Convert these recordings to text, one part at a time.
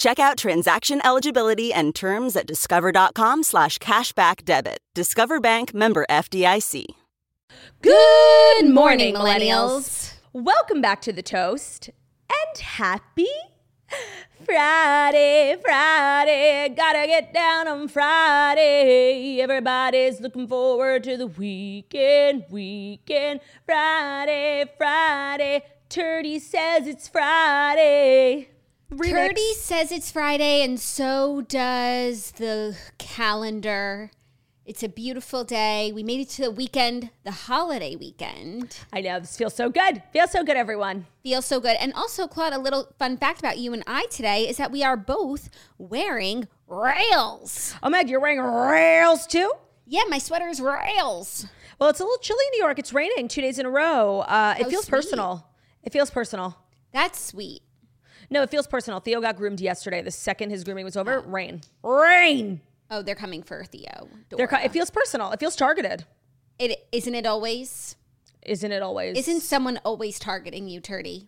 Check out transaction eligibility and terms at discover.com slash cashback debit. Discover Bank member FDIC. Good morning, millennials. Welcome back to the toast and happy Friday, Friday. Gotta get down on Friday. Everybody's looking forward to the weekend, weekend. Friday, Friday. Turdy says it's Friday. Remix. Says it's Friday, and so does the calendar. It's a beautiful day. We made it to the weekend, the holiday weekend. I know, this feels so good. Feels so good, everyone. Feels so good. And also, Claude, a little fun fact about you and I today is that we are both wearing rails. Oh, Meg, you're wearing rails too? Yeah, my sweater is rails. Well, it's a little chilly in New York. It's raining two days in a row. Uh, it How feels sweet. personal. It feels personal. That's sweet. No, it feels personal. Theo got groomed yesterday. The second his grooming was over, rain. Rain. Oh, they're coming for Theo. They're, co- it feels personal. It feels targeted. it isn't it always? Isn't it always? Isn't someone always targeting you, Turdy?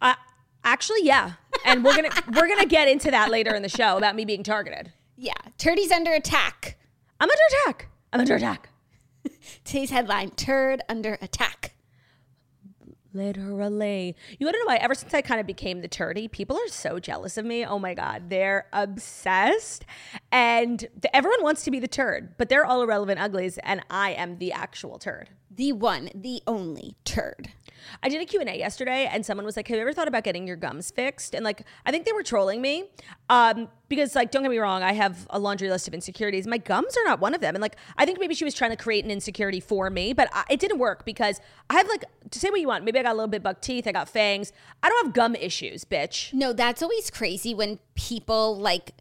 Uh, actually, yeah. And we're gonna we're gonna get into that later in the show about me being targeted. Yeah, Turdy's under attack. I'm under attack. I'm under attack. Today's headline: Turd under attack. Literally. You wanna know why? Ever since I kind of became the turdy, people are so jealous of me. Oh my God. They're obsessed. And th- everyone wants to be the turd, but they're all irrelevant uglies, and I am the actual turd. The one, the only turd. I did a Q&A yesterday and someone was like, have you ever thought about getting your gums fixed? And like, I think they were trolling me um, because like, don't get me wrong, I have a laundry list of insecurities. My gums are not one of them. And like, I think maybe she was trying to create an insecurity for me, but I, it didn't work because I have like, to say what you want, maybe I got a little bit buck teeth, I got fangs. I don't have gum issues, bitch. No, that's always crazy when people like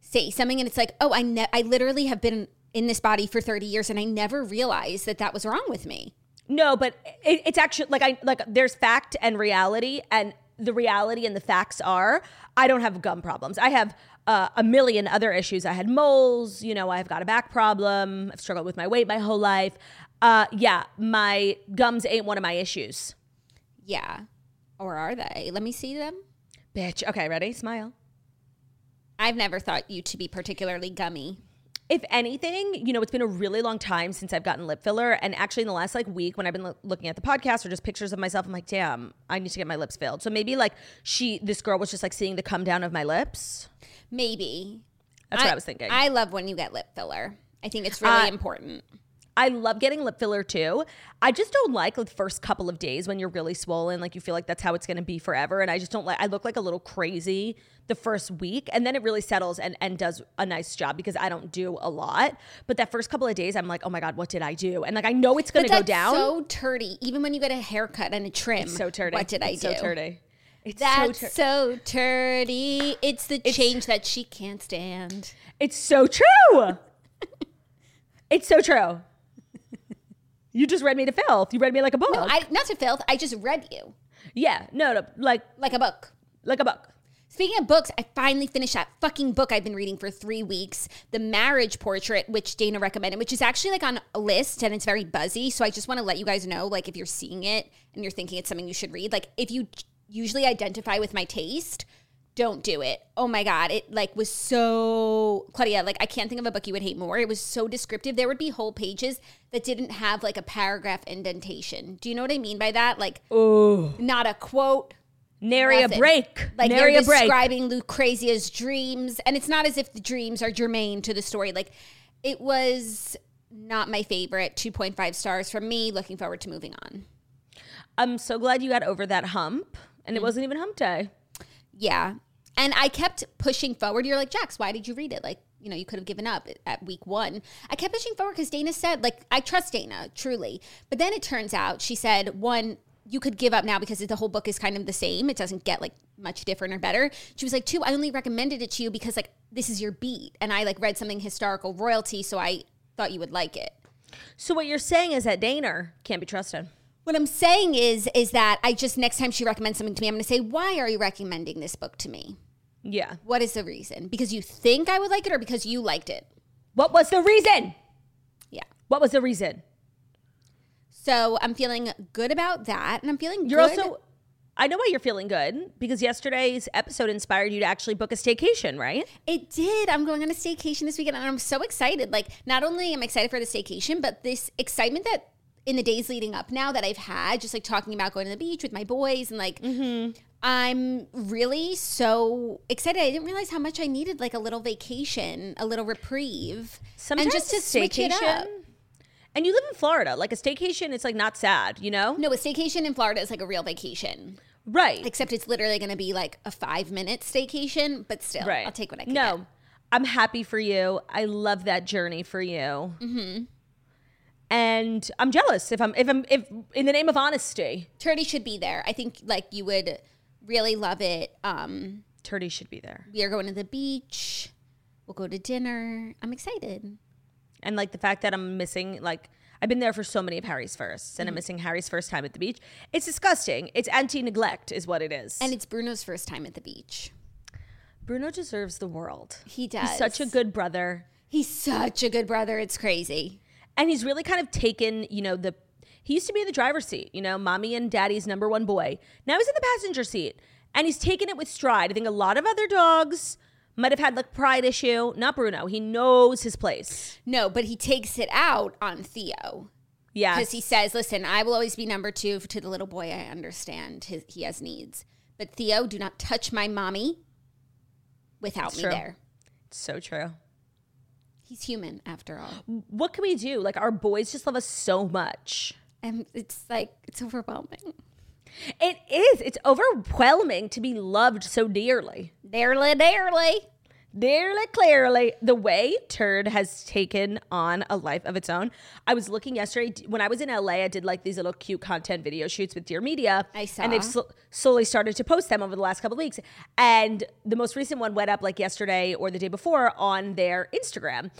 say something and it's like, oh, I ne- I literally have been in this body for 30 years and I never realized that that was wrong with me. No, but it, it's actually like I like there's fact and reality, and the reality and the facts are I don't have gum problems. I have uh, a million other issues. I had moles. You know, I've got a back problem. I've struggled with my weight my whole life. Uh, yeah, my gums ain't one of my issues. Yeah. Or are they? Let me see them. Bitch. Okay, ready? Smile. I've never thought you to be particularly gummy. If anything, you know, it's been a really long time since I've gotten lip filler. And actually, in the last like week, when I've been lo- looking at the podcast or just pictures of myself, I'm like, damn, I need to get my lips filled. So maybe like she, this girl was just like seeing the come down of my lips. Maybe. That's what I was thinking. I love when you get lip filler. I think it's really Uh, important. I love getting lip filler too. I just don't like the first couple of days when you're really swollen, like you feel like that's how it's going to be forever. And I just don't like. I look like a little crazy the first week, and then it really settles and and does a nice job because I don't do a lot. But that first couple of days, I'm like, oh my god, what did I do? And like I know it's to go down. so turdy. Even when you get a haircut and a trim. It's so turdy. What did I It's do? So turdy. It's That's so tur- so turdy. It's the change that she can't stand. It's so true. it's so true. You just read me to filth. You read me like a book. No, I not to filth. I just read you yeah, no, no, like like a book. like a book. Speaking of books, I finally finished that fucking book I've been reading for three weeks, The Marriage Portrait, which Dana recommended, which is actually like on a list and it's very buzzy. So I just want to let you guys know, like, if you're seeing it and you're thinking it's something you should read, like, if you usually identify with my taste, don't do it. Oh my god, it like was so Claudia, like I can't think of a book you would hate more. It was so descriptive. There would be whole pages that didn't have like a paragraph indentation. Do you know what I mean by that? Like, not a quote, Nary a break. like Nary they're a break. describing Lucrezia's dreams, and it's not as if the dreams are germane to the story. Like it was not my favorite. 2.5 stars from me. Looking forward to moving on. I'm so glad you got over that hump, and Mm. it wasn't even hump day. Yeah. And I kept pushing forward. You're like, Jax, why did you read it? Like, you know, you could have given up at week one. I kept pushing forward because Dana said, like, I trust Dana, truly. But then it turns out she said, one, you could give up now because the whole book is kind of the same. It doesn't get like much different or better. She was like, two, I only recommended it to you because like this is your beat. And I like read something historical royalty, so I thought you would like it. So what you're saying is that Dana can't be trusted. What I'm saying is, is that I just next time she recommends something to me, I'm going to say, "Why are you recommending this book to me? Yeah. What is the reason? Because you think I would like it, or because you liked it?" What was the reason? Yeah. What was the reason? So I'm feeling good about that, and I'm feeling You're good. also. I know why you're feeling good because yesterday's episode inspired you to actually book a staycation, right? It did. I'm going on a staycation this weekend, and I'm so excited. Like, not only am I excited for the staycation, but this excitement that in the days leading up now that I've had, just like talking about going to the beach with my boys, and like, mm-hmm. I'm really so excited. I didn't realize how much I needed like a little vacation, a little reprieve, Sometimes and just to switch it up. And you live in Florida. Like a staycation, it's like not sad, you know? No, a staycation in Florida is like a real vacation. Right. Except it's literally going to be like a five minute staycation, but still, right. I'll take what I can. No, get. I'm happy for you. I love that journey for you. Mm-hmm. And I'm jealous if I'm if I'm if in the name of honesty, Turdy should be there. I think like you would really love it. Um, Turdy should be there. we are going to the beach. We'll go to dinner. I'm excited. And like the fact that I'm missing like I've been there for so many of Harry's firsts Mm-hmm. and I'm missing Harry's first time at the beach. It's disgusting. It's anti-neglect is what it is. And it's Bruno's first time at the beach. Bruno deserves the world. He does. He's such a good brother. He's such a good brother. It's crazy. And he's really kind of taken you know the he used to be in the driver's seat you know mommy and daddy's number one boy now he's in the passenger seat and he's taken it with stride i think a lot of other dogs might have had like pride issue not bruno he knows his place No, but he takes it out on Theo. yeah Because he says, listen, I will always be number two to the little boy. I understand his, he has needs. But Theo, do not touch my mommy without me true. there. so true He's human after all. what can we do like our boys just love us so much And it's like, it's overwhelming. it is it's overwhelming to be loved so dearly Dearly, dearly. Dearly clearly, the way Turd has taken on a life of its own. I was looking yesterday when I was in LA. I did like these little cute content video shoots with Dear Media. I saw. and they've sl- slowly started to post them over the last couple of weeks. And the most recent one went up like yesterday or the day before on their Instagram.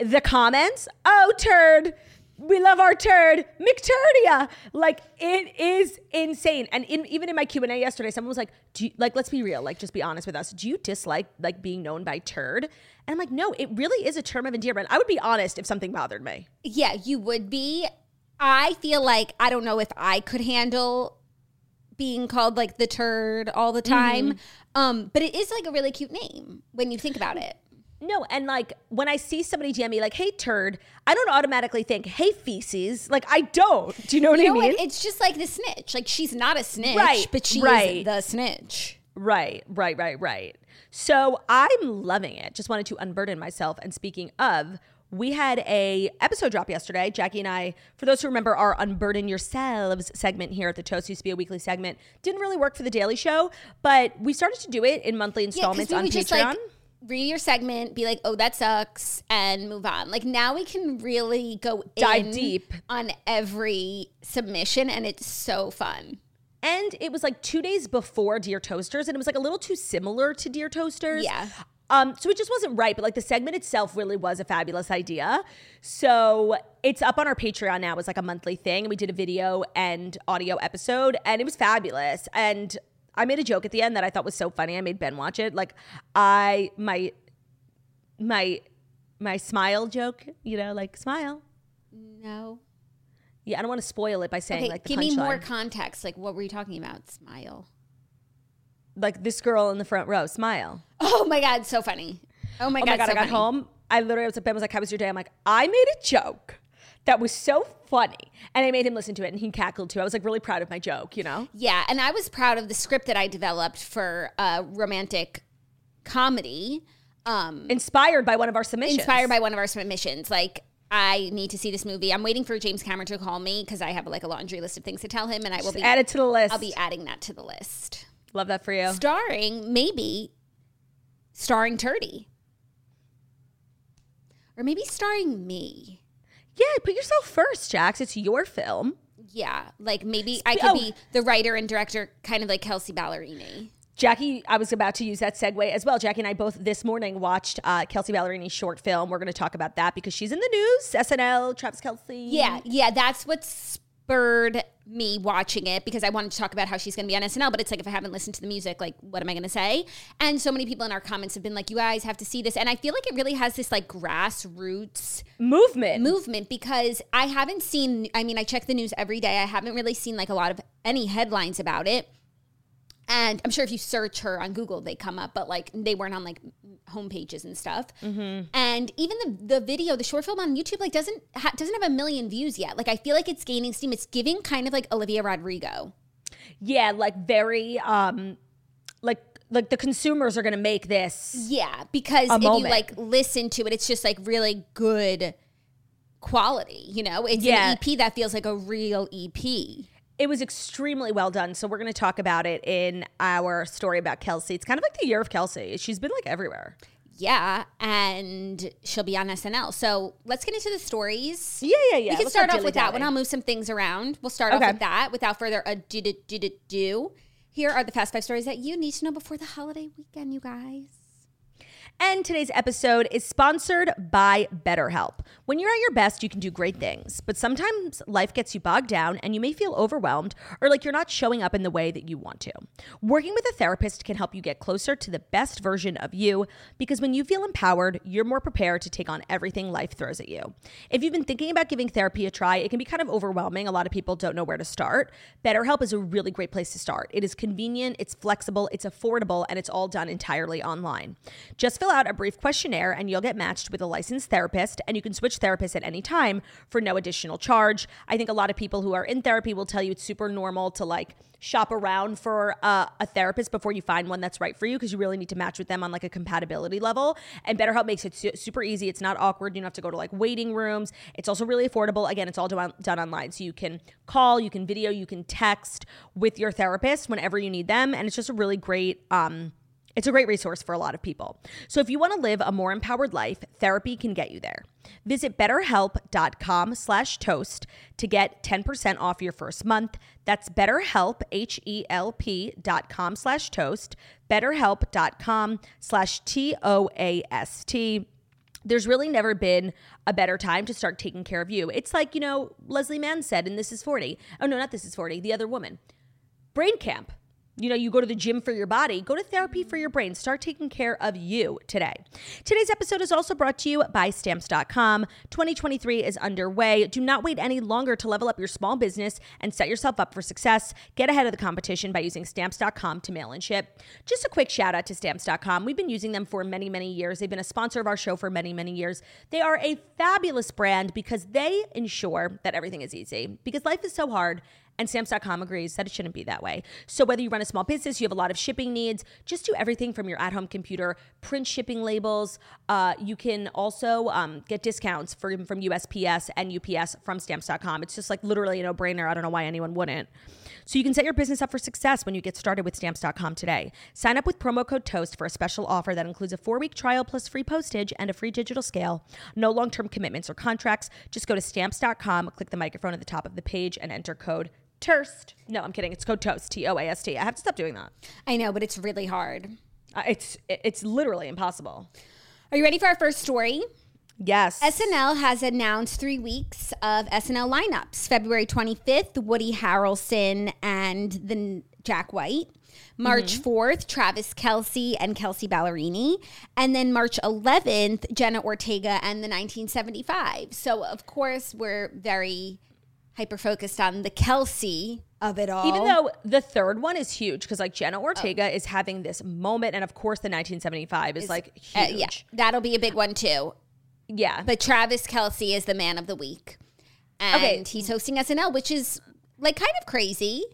The comments, oh Turd, we love our turd, McTurdia. Like it is insane. And in, even in my Q and A yesterday, someone was like, "Do you, like let's be real, like just be honest with us. Do you dislike like being known by turd?" And I'm like, "No, it really is a term of endearment. I would be honest if something bothered me." Yeah, you would be. I feel like I don't know if I could handle being called like the turd all the time. Um, but it is like a really cute name when you think about it. No, and like when I see somebody DM me like, "Hey turd," I don't automatically think, "Hey feces." Like I don't. Do you know what You I know mean? what? It's just like the snitch. Like she's not a snitch, Right, but she right. is the snitch. Right, right, right, right. So I'm loving it. Just wanted to unburden myself. And speaking of, we had a episode drop yesterday. Jackie and I, for those who remember our Unburden Yourselves segment here at the Toast used to be a weekly segment, didn't really work for the Daily Show, but we started to do it in monthly Yeah, installments we on Patreon. just like read your segment, be like, "Oh, that sucks," and move on. Like now we can really go Dive in deep. on every submission, and it's so fun. And it was like two days before Dear Toasters, and it was like a little too similar to Dear Toasters. Yeah. Um, so it just wasn't right, but like the segment itself really was a fabulous idea. So it's up on our Patreon now. It's like a monthly thing. And we did a video and audio episode, and it was fabulous. And I made a joke at the end that I thought was so funny. I made Ben watch it. Like I my my my smile joke, you know, like smile. No. Yeah, I don't want to spoil it by saying Okay, like the give me more context. Like, what were you talking about? Smile. like this girl in the front row, smile. Oh my god, so funny. Oh my Oh god, my god, so I got funny. home. I literally was like, Ben was like, How was your day? I'm like, I made a joke that was so funny. And I made him listen to it and he cackled too. I was like really proud of my joke, you know? Yeah, and I was proud of the script that I developed for a romantic comedy. Um, Inspired by one of our submissions. inspired by one of our submissions. Like I need to see this movie. I'm waiting for James Cameron to call me because I have like a laundry list of things to tell him, and I will Just be add it to the list. I'll be adding that to the list. Love that for you. Starring maybe starring Turdy. Or maybe starring me. Yeah, put yourself first, Jax. It's your film. Yeah, like maybe I could oh. be the writer and director, kind of like Kelsea Ballerini. Jackie, I was about to use that segue as well. Jackie and I both this morning watched uh, Kelsea Ballerini's short film. We're going to talk about that because she's in the news. SNL, Travis Kelce. Yeah, yeah, that's what spurred me watching it because I wanted to talk about how she's going to be on SNL. But it's like if I haven't listened to the music, like what am I going to say? And so many people in our comments have been like, "You guys have to see this," and I feel like it really has this like grassroots movement. movement because I haven't seen. I mean, I check the news every day. I haven't really seen like a lot of any headlines about it. And I'm sure if you search her on Google, they come up, but like they weren't on like homepages and stuff. And even the the video, the short film on YouTube, like doesn't ha- doesn't have a million views yet. Like I feel like it's gaining steam. It's giving kind of like Olivia Rodrigo. Yeah, like very, um, like like the consumers are going to make this. Yeah, because if you like listen to it, it's just like really good quality. You know, it's Yeah. an EP that feels like a real EP. It was extremely well done. So we're going to talk about it in our story about Kelsey. It's kind of like the year of Kelsey. She's been like everywhere. Yeah, and she'll be on SNL. So let's get into the stories. Yeah, yeah, yeah. We can Let's start off with that one. I'll move some things around. We'll start Okay. off with that. Without further ado, do, do, do, do. Here are the fast five stories that you need to know before the holiday weekend, you guys. And today's episode is sponsored by BetterHelp. When you're at your best, you can do great things, but sometimes life gets you bogged down and you may feel overwhelmed or like you're not showing up in the way that you want to. Working with a therapist can help you get closer to the best version of you because when you feel empowered, you're more prepared to take on everything life throws at you. If you've been thinking about giving therapy a try, it can be kind of overwhelming. A lot of people don't know where to start. BetterHelp is a really great place to start. It is convenient, it's flexible, it's affordable, and it's all done entirely online. Just fill out a brief questionnaire and you'll get matched with a licensed therapist, and you can switch therapists at any time for no additional charge. I think a lot of people who are in therapy will tell you it's super normal to like shop around for uh, a therapist before you find one that's right for you because you really need to match with them on like a compatibility level. And BetterHelp makes it su- super easy. It's not awkward. You don't have to go to like waiting rooms. It's also really affordable. Again, it's all done, done online. So you can call, you can video, you can text with your therapist whenever you need them. And it's just a really great, um, it's a great resource for a lot of people. So if you want to live a more empowered life, therapy can get you there. Visit betterhelp.com slash toast to get 10% off your first month. That's betterhelp, H-E-L-P dot com slash toast, betterhelp.com slash T-O-A-S-T. There's really never been a better time to start taking care of you. It's like, you know, Leslie Mann said in This Is 40. Oh, no, not This Is 40, the other woman. Brain camp. You know, you go to the gym for your body, go to therapy for your brain. Start taking care of you today. Today's episode is also brought to you by stamps.com. 2023 is underway. Do not wait any longer to level up your small business and set yourself up for success. Get ahead of the competition by using stamps.com to mail and ship. Just a quick shout out to stamps.com. We've been using them for many, many years. They've been a sponsor of our show for many, many years. They are a fabulous brand because they ensure that everything is easy because life is so hard. And stamps.com agrees that it shouldn't be that way. So, whether you run a small business, you have a lot of shipping needs, just do everything from your at home computer, print shipping labels. Uh, you can also um, get discounts from, from USPS and UPS from stamps.com. It's just like literally a no brainer. I don't know why anyone wouldn't. So, you can set your business up for success when you get started with stamps.com today. Sign up with promo code TOAST for a special offer that includes a four week trial plus free postage and a free digital scale. No long term commitments or contracts. Just go to stamps.com, click the microphone at the top of the page, and enter code TOAST. No, I'm kidding. It's code TOAST, T O A S T. I have to stop doing that. I know, but it's really hard. Uh, It's it's literally impossible. Are you ready for our first story? Yes. SNL has announced three weeks of SNL lineups. February 25th, Woody Harrelson and the Jack White. March 4th, Travis Kelce and Kelsea Ballerini. And then March 11th, Jenna Ortega and the 1975. So, of course, we're very hyper focused on the Kelsey of it all. Even though the third one is huge because like Jenna Ortega is having this moment, and of course the 1975 is like Uh, huge. yeah, that'll be a big one too. yeah. But Travis Kelce is the man of the week. And Okay. he's hosting SNL, which is like kind of crazy.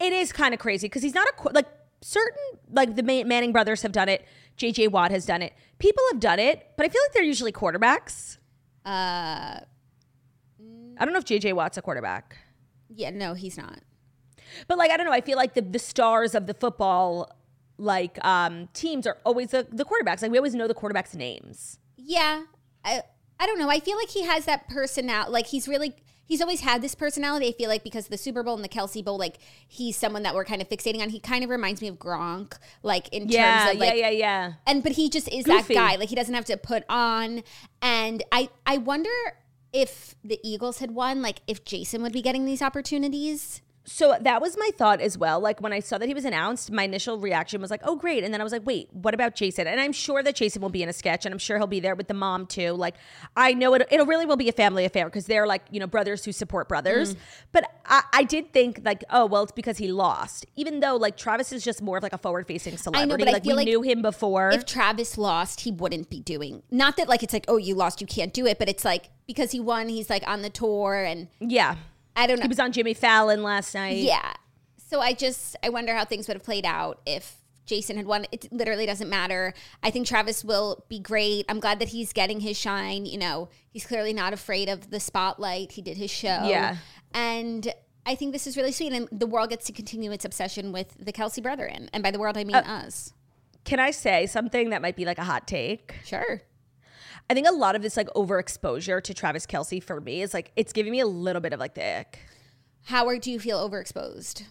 It is kind of crazy because he's not a like certain like the Manning brothers have done it. JJ Watt has done it. People have done it, but I feel like they're usually quarterbacks. Uh, I don't know if JJ Watt's a quarterback. Yeah, no, he's not. But like I don't know, I feel like the the stars of the football like um teams are always the, the quarterbacks. Like we always know the quarterbacks' names. Yeah, I I don't know. I feel like he has that personality. Like he's really he's always had this personality. I feel like because of the Super Bowl and the Kelce Bowl, like he's someone that we're kind of fixating on. He kind of reminds me of Gronk, like in Yeah, terms of like yeah, yeah, yeah. and but he just is Goofy. that guy. Like he doesn't have to put on. And I I wonder if the Eagles had won, like if Jason would be getting these opportunities. So that was my thought as well. Like when I saw that he was announced, my initial reaction was like, "Oh, great!" And then I was like, "Wait, what about Jason?" And I'm sure that Jason will be in a sketch, and I'm sure he'll be there with the mom too. Like I know it. It really will be a family affair because they're like you know brothers who support brothers. Mm. But I, I did think like, oh well, it's because he lost. Even though like Travis is just more of like a forward-facing celebrity. I know, but I like feel we like knew him before. If Travis lost, he wouldn't be doing. Not that like it's like oh you lost, you can't do it, but it's like because he won, he's like on the tour, and yeah, I don't know. he was on Jimmy Fallon last night. Yeah. So I just I wonder how things would have played out if Jason had won. It literally doesn't matter. I think Travis will be great. I'm glad that he's getting his shine. You know, he's clearly not afraid of the spotlight. He did his show. Yeah. And I think this is really sweet. And the world gets to continue its obsession with the Kelce brethren. And by the world, I mean uh, us. Can I say something that might be like a hot take? Sure. I think a lot of this like overexposure to Travis Kelce for me is like it's giving me a little bit of like the ick. Howard, do you feel overexposed?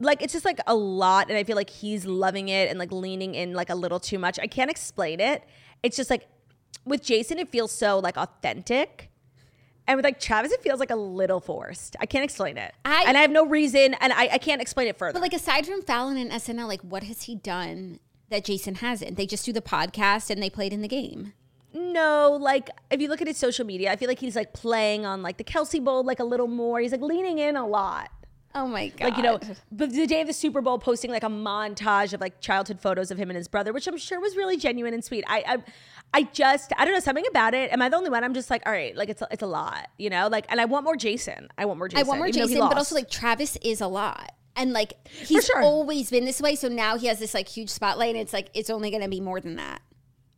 Like it's just like a lot, and I feel like he's loving it and like leaning in like a little too much. I can't explain it. It's just like with Jason, it feels so like authentic. And with like Travis, it feels like a little forced. I can't explain it. I- and I have no reason and I, I can't explain it further. But like aside from Fallon and SNL, like what has he done that Jason hasn't? They just do the podcast and they played in the game. No, like if you look at his social media, I feel like he's like playing on like the Kelce Bowl like a little more. He's like leaning in a lot. Oh my god! Like, you know, but the day of the Super Bowl posting like a montage of like childhood photos of him and his brother, which I'm sure was really genuine and sweet. I I, I just I don't know something about it. Am I the only one? I'm just like, all right, like it's a, it's a lot, you know? Like and I want more Jason. I want more Jason. I want more even though he Jason, but also like Travis is a lot. And like he's sure. always been this way, so now he has this like huge spotlight, and it's like it's only going to be more than that.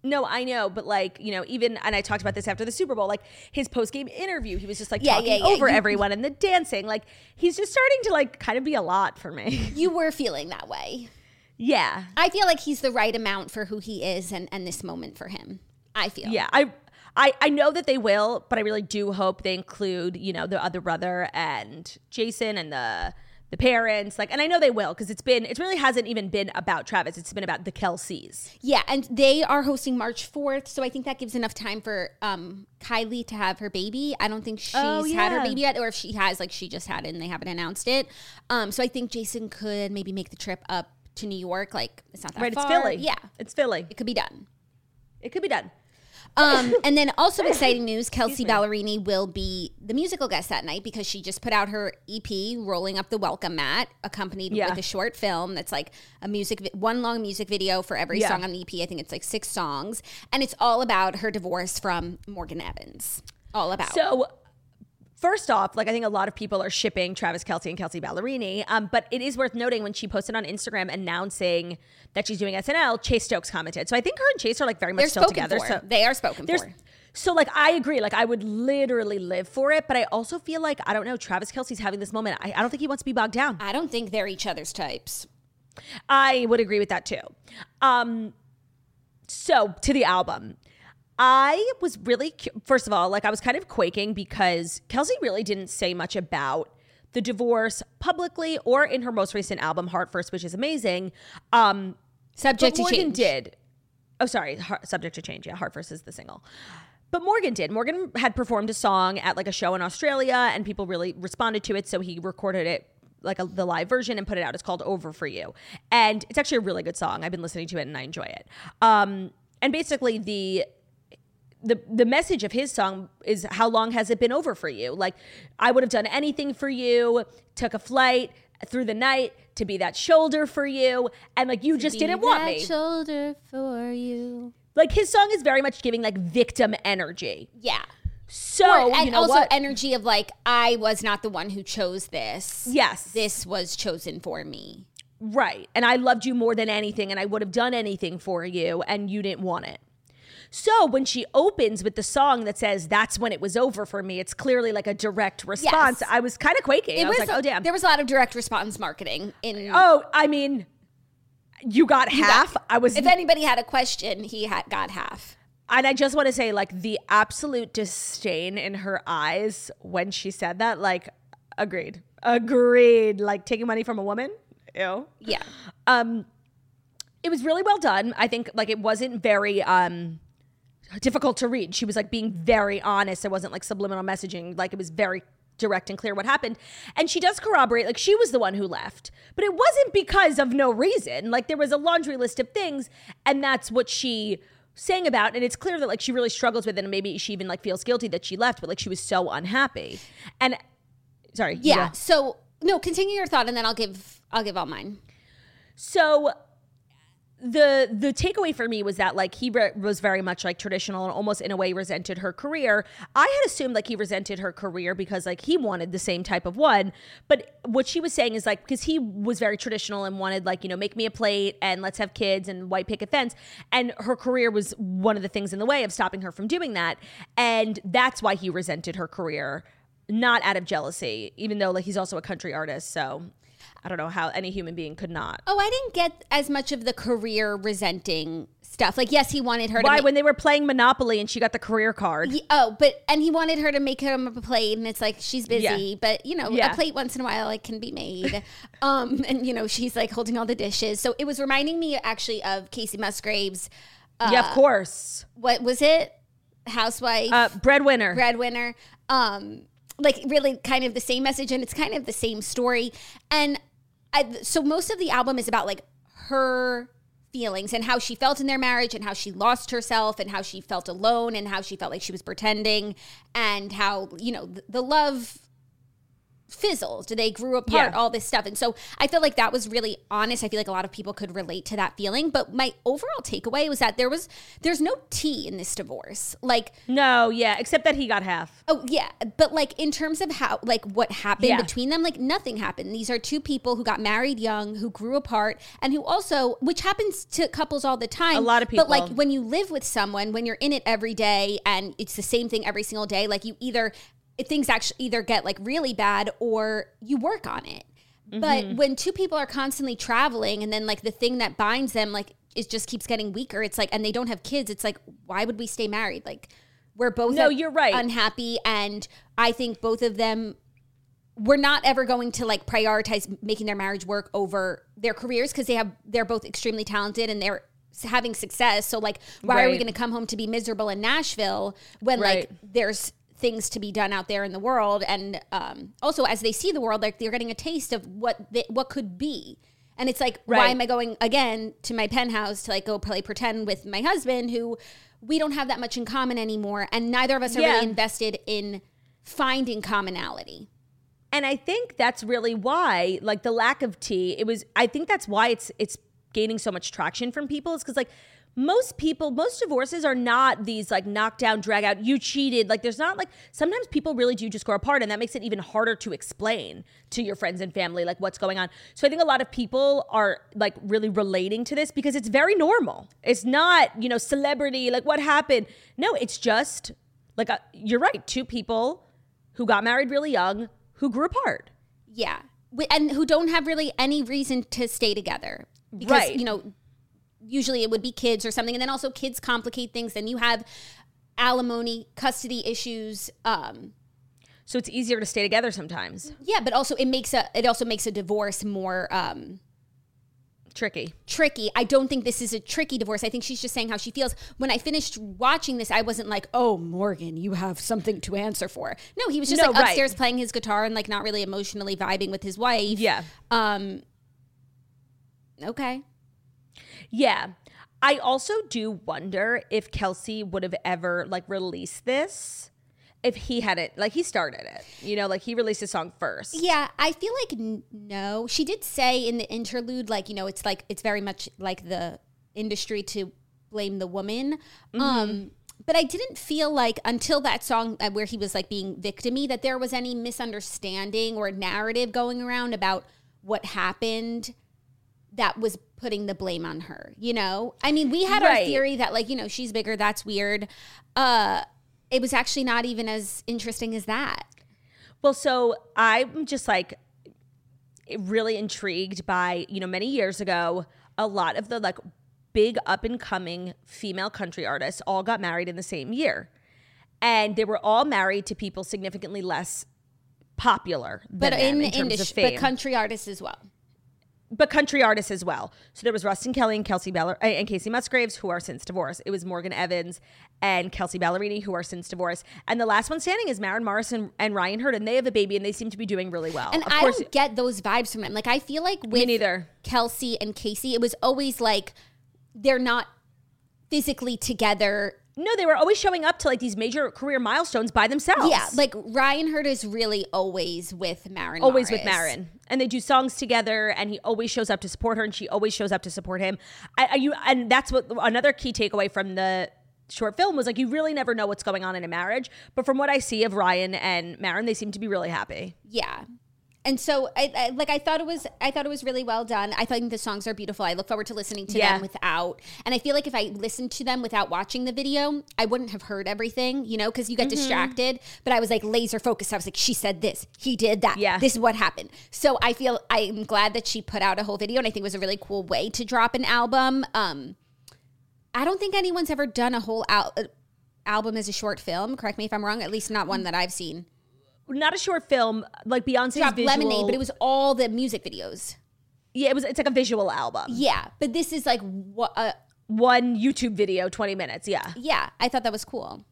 No, I know, but like, you know, even and I talked about this after the Super Bowl, like his post game interview, he was just like Yeah, talking yeah, yeah. over You- everyone and the dancing. Like he's just starting to like kind of be a lot for me. You were feeling that way. yeah. I feel like he's the right amount for who he is, and and this moment for him. I feel. Yeah. I I I know that they will, but I really do hope they include, you know, the other brother and Jason and the the parents. Like and I know they will because it's been it really hasn't even been about Travis. It's been about the Kelces. Yeah, and they are hosting March 4th, so I think that gives enough time for um, Kylie to have her baby. I don't think she's Oh, had her baby yet, or if she has, like she just had it and they haven't announced it. Um, so I think Jason could maybe make the trip up to New York. Like it's not that Right, far. it's Philly. Yeah, It's Philly. it could be done. It could be done. Um, and then also exciting news: Kelsea Ballerini will be the musical guest that night because she just put out her EP, "Rolling Up the Welcome Mat," accompanied Yeah. with a short film that's like a music, vi- one long music video for every Yeah. song on the EP. I think it's like six songs, and it's all about her divorce from Morgan Evans. All about. So, first off, like I think a lot of people are shipping Travis Kelce and Kelsea Ballerini. Um, but it is worth noting when she posted on Instagram announcing that she's doing SNL, Chase Stokes commented. So I think her and Chase are like very much they're still together. for. So they are spoken for. so like I agree. Like I would literally live for it, but I also feel like I don't know. Travis Kelce's having this moment. I, I don't think he wants to be bogged down. I don't think they're each other's types. I would agree with that too. Um, so to the album, I was really first of all, like I was kind of quaking because Kelsey really didn't say much about the divorce publicly or in her most recent album, Heart First, which is amazing. Um, Subject but to Morgan change. did. Oh, sorry, Heart, subject to change. Yeah, Heart First is the single. But Morgan did. Morgan had performed a song at like a show in Australia, and people really responded to it. So he recorded it like a, the live version and put it out. It's called "Over for You," and it's actually a really good song. I've been listening to it and I enjoy it. Um, and basically the the the message of his song is how long has it been over for you? Like I would have done anything for you, took a flight through the night to be that shoulder for you and like you just didn't want me. shoulder for you. Like his song is very much giving like victim energy. Yeah. So, and you know also what? energy of like I was not the one who chose this. yes. This was chosen for me. Right. And I loved you more than anything and I would have done anything for you and you didn't want it. So when she opens with the song that says "That's when it was over for me," it's clearly like a direct response. Yes. I was kind of quaking. I was, like, "Oh damn!" There was a lot of direct response marketing in. oh, I mean, you got you got- half. I was If anybody had a question, he had got half. And I just want to say, like, the absolute disdain in her eyes when she said that, like, agreed. Agreed. Like, taking money from a woman? Ew. Yeah. Um, it was really well done. I think, like, it wasn't very, um, difficult to read. She was like being very honest. It wasn't like subliminal messaging. Like it was very direct and clear what happened. And she does corroborate, like she was the one who left. But it wasn't because of no reason. Like there was a laundry list of things, and that's what she sang about. And it's clear that like she really struggles with it, and maybe she even like feels guilty that she left, but like she was so unhappy. And sorry. Yeah. So no, continue your thought, and then I'll give I'll give all mine. So the the takeaway for me was that like he re- was very much like traditional and almost in a way resented her career. I had assumed like he resented her career because like he wanted the same type of one, but what she was saying is like because he was very traditional and wanted like you know make me a plate and let's have kids and white picket fence, and her career was one of the things in the way of stopping her from doing that, and that's why he resented her career. Not out of jealousy, even though like he's also a country artist, so I don't know how any human being could not. Oh, I didn't get as much of the career resenting stuff. Like, yes, he wanted her to. Why make- when they were playing Monopoly and she got the career card? He- oh, but and he wanted her to make him a plate, and it's like she's busy, Yeah. but you know, Yeah. a plate once in a while like can be made. um, and you know, she's like holding all the dishes. So it was reminding me actually of Kacey Musgraves. Uh, yeah, of course. What was it? Housewife, Uh, breadwinner. breadwinner. Um, like really kind of the same message, and it's kind of the same story. And I, so most of the album is about like her feelings and how she felt in their marriage and how she lost herself and how she felt alone and how she felt like she was pretending and how you know the, the love fizzled they grew apart Yeah. all this stuff and so i feel like that was really honest i feel like a lot of people could relate to that feeling but my overall takeaway was that there was there's no tea in this divorce like no, yeah, except that he got half. Oh yeah, but like in terms of how like what happened Yeah. between them, like nothing happened. These are two people who got married young, who grew apart, and who also, which happens to couples all the time. A lot of people But like when you live with someone, when you're in it every day, and it's the same thing every single day, like you either things actually either get like really bad or you work on it. Mm-hmm. But when two people are constantly traveling, and then like the thing that binds them, like it just keeps getting weaker. It's like, and they don't have kids. It's like, why would we stay married? Like we're both No, you're right. unhappy and i think both of them we're not ever going to like prioritize making their marriage work over their careers because they have they're both extremely talented and they're having success so like why are we going to come home to be miserable in nashville when Right. like there's things to be done out there in the world. And um, also as they see the world like they're getting a taste of what they, what could be. And it's like why am i going again to my penthouse to like go play pretend with my husband who we don't have that much in common anymore and neither of us are Yeah. really invested in finding commonality. And I think that's really why, like the lack of tea, it was I think that's why it's it's gaining so much traction from people is because like most people, most divorces are not these like knockdown, drag out, you cheated. Like there's not like sometimes people really do just grow apart and that makes it even harder to explain to your friends and family like what's going on. So I think a lot of people are like really relating to this because it's very normal. It's not, you know, celebrity, like what happened. No, it's just like a, you're right, two people who got married really young who grew apart. yeah and who don't have really any reason to stay together because Right. you know usually it would be kids or something and then also kids complicate things then you have alimony custody issues um So it's easier to stay together sometimes. yeah but also it makes a it also makes a divorce more um Tricky. tricky. I don't think this is a tricky divorce. I think she's just saying how she feels. When I finished watching this, I wasn't like, "Oh, Morgan, you have something to answer for." No, he was just No, like right. upstairs playing his guitar and like not really emotionally vibing with his wife. Yeah. Um Okay. Yeah. I also do wonder if Kelsey would have ever like released this if he hadn't like he started it. You know, like he released his song first. Yeah, I feel like n- no. She did say in the interlude, like you know, it's like it's very much like the industry to blame the woman. Mm-hmm. Um, but I didn't feel like until that song uh, where he was like being victimy that there was any misunderstanding or narrative going around about what happened that was putting the blame on her. You know, I mean, we had our theory that like you know she's bigger, that's weird. Uh, it was actually not even as interesting as that. Well, so I'm just like really intrigued by, you know, many years ago, a lot of the like big up and coming female country artists all got married in the same year. And they were all married to people significantly less popular than But them in in, the terms of industry, fame. but country artists as well. But country artists as well. So there was Ruston Kelly and Kelsey Baller uh, and Kacey Musgraves who are since divorced. It was Morgan Evans and Kelsea Ballerini who are since divorced. And the last one standing is Maren Morrison and Ryan Hurd, and they have a baby and they seem to be doing really well. And of I course, don't get those vibes from them. Like I feel like with neither. Kelsey and Kacey, it was always like they're not physically together. No, they were always showing up to like these major career milestones by themselves. Yeah, like Ryan Hurd is really always with Maren. always with Maren, and they do songs together, and he always shows up to support her, and she always shows up to support him. I, I, you, and that's what another key takeaway from the short film was like you really never know what's going on in a marriage, but from what I see of Ryan and Maren, they seem to be really happy. Yeah. And so, I, I like. I thought it was. I thought it was really well done. I think the songs are beautiful. I look forward to listening to Yeah. them without. And I feel like if I listened to them without watching the video, I wouldn't have heard everything. You know, because you get Mm-hmm. distracted. But I was like laser focused. I was like, she said this. He did that. Yeah. This is what happened. So I feel I'm glad that she put out a whole video, and I think it was a really cool way to drop an album. Um, I don't think anyone's ever done a whole al- uh, album as a short film. Correct me if I'm wrong. At least not one that I've seen. Not a short film like Beyonce's Dropped visual. Lemonade, but it was all the music videos. yeah, it was. It's like a visual album. Yeah, but this is like what? Uh, One YouTube video, twenty minutes. Yeah, yeah, I thought that was cool.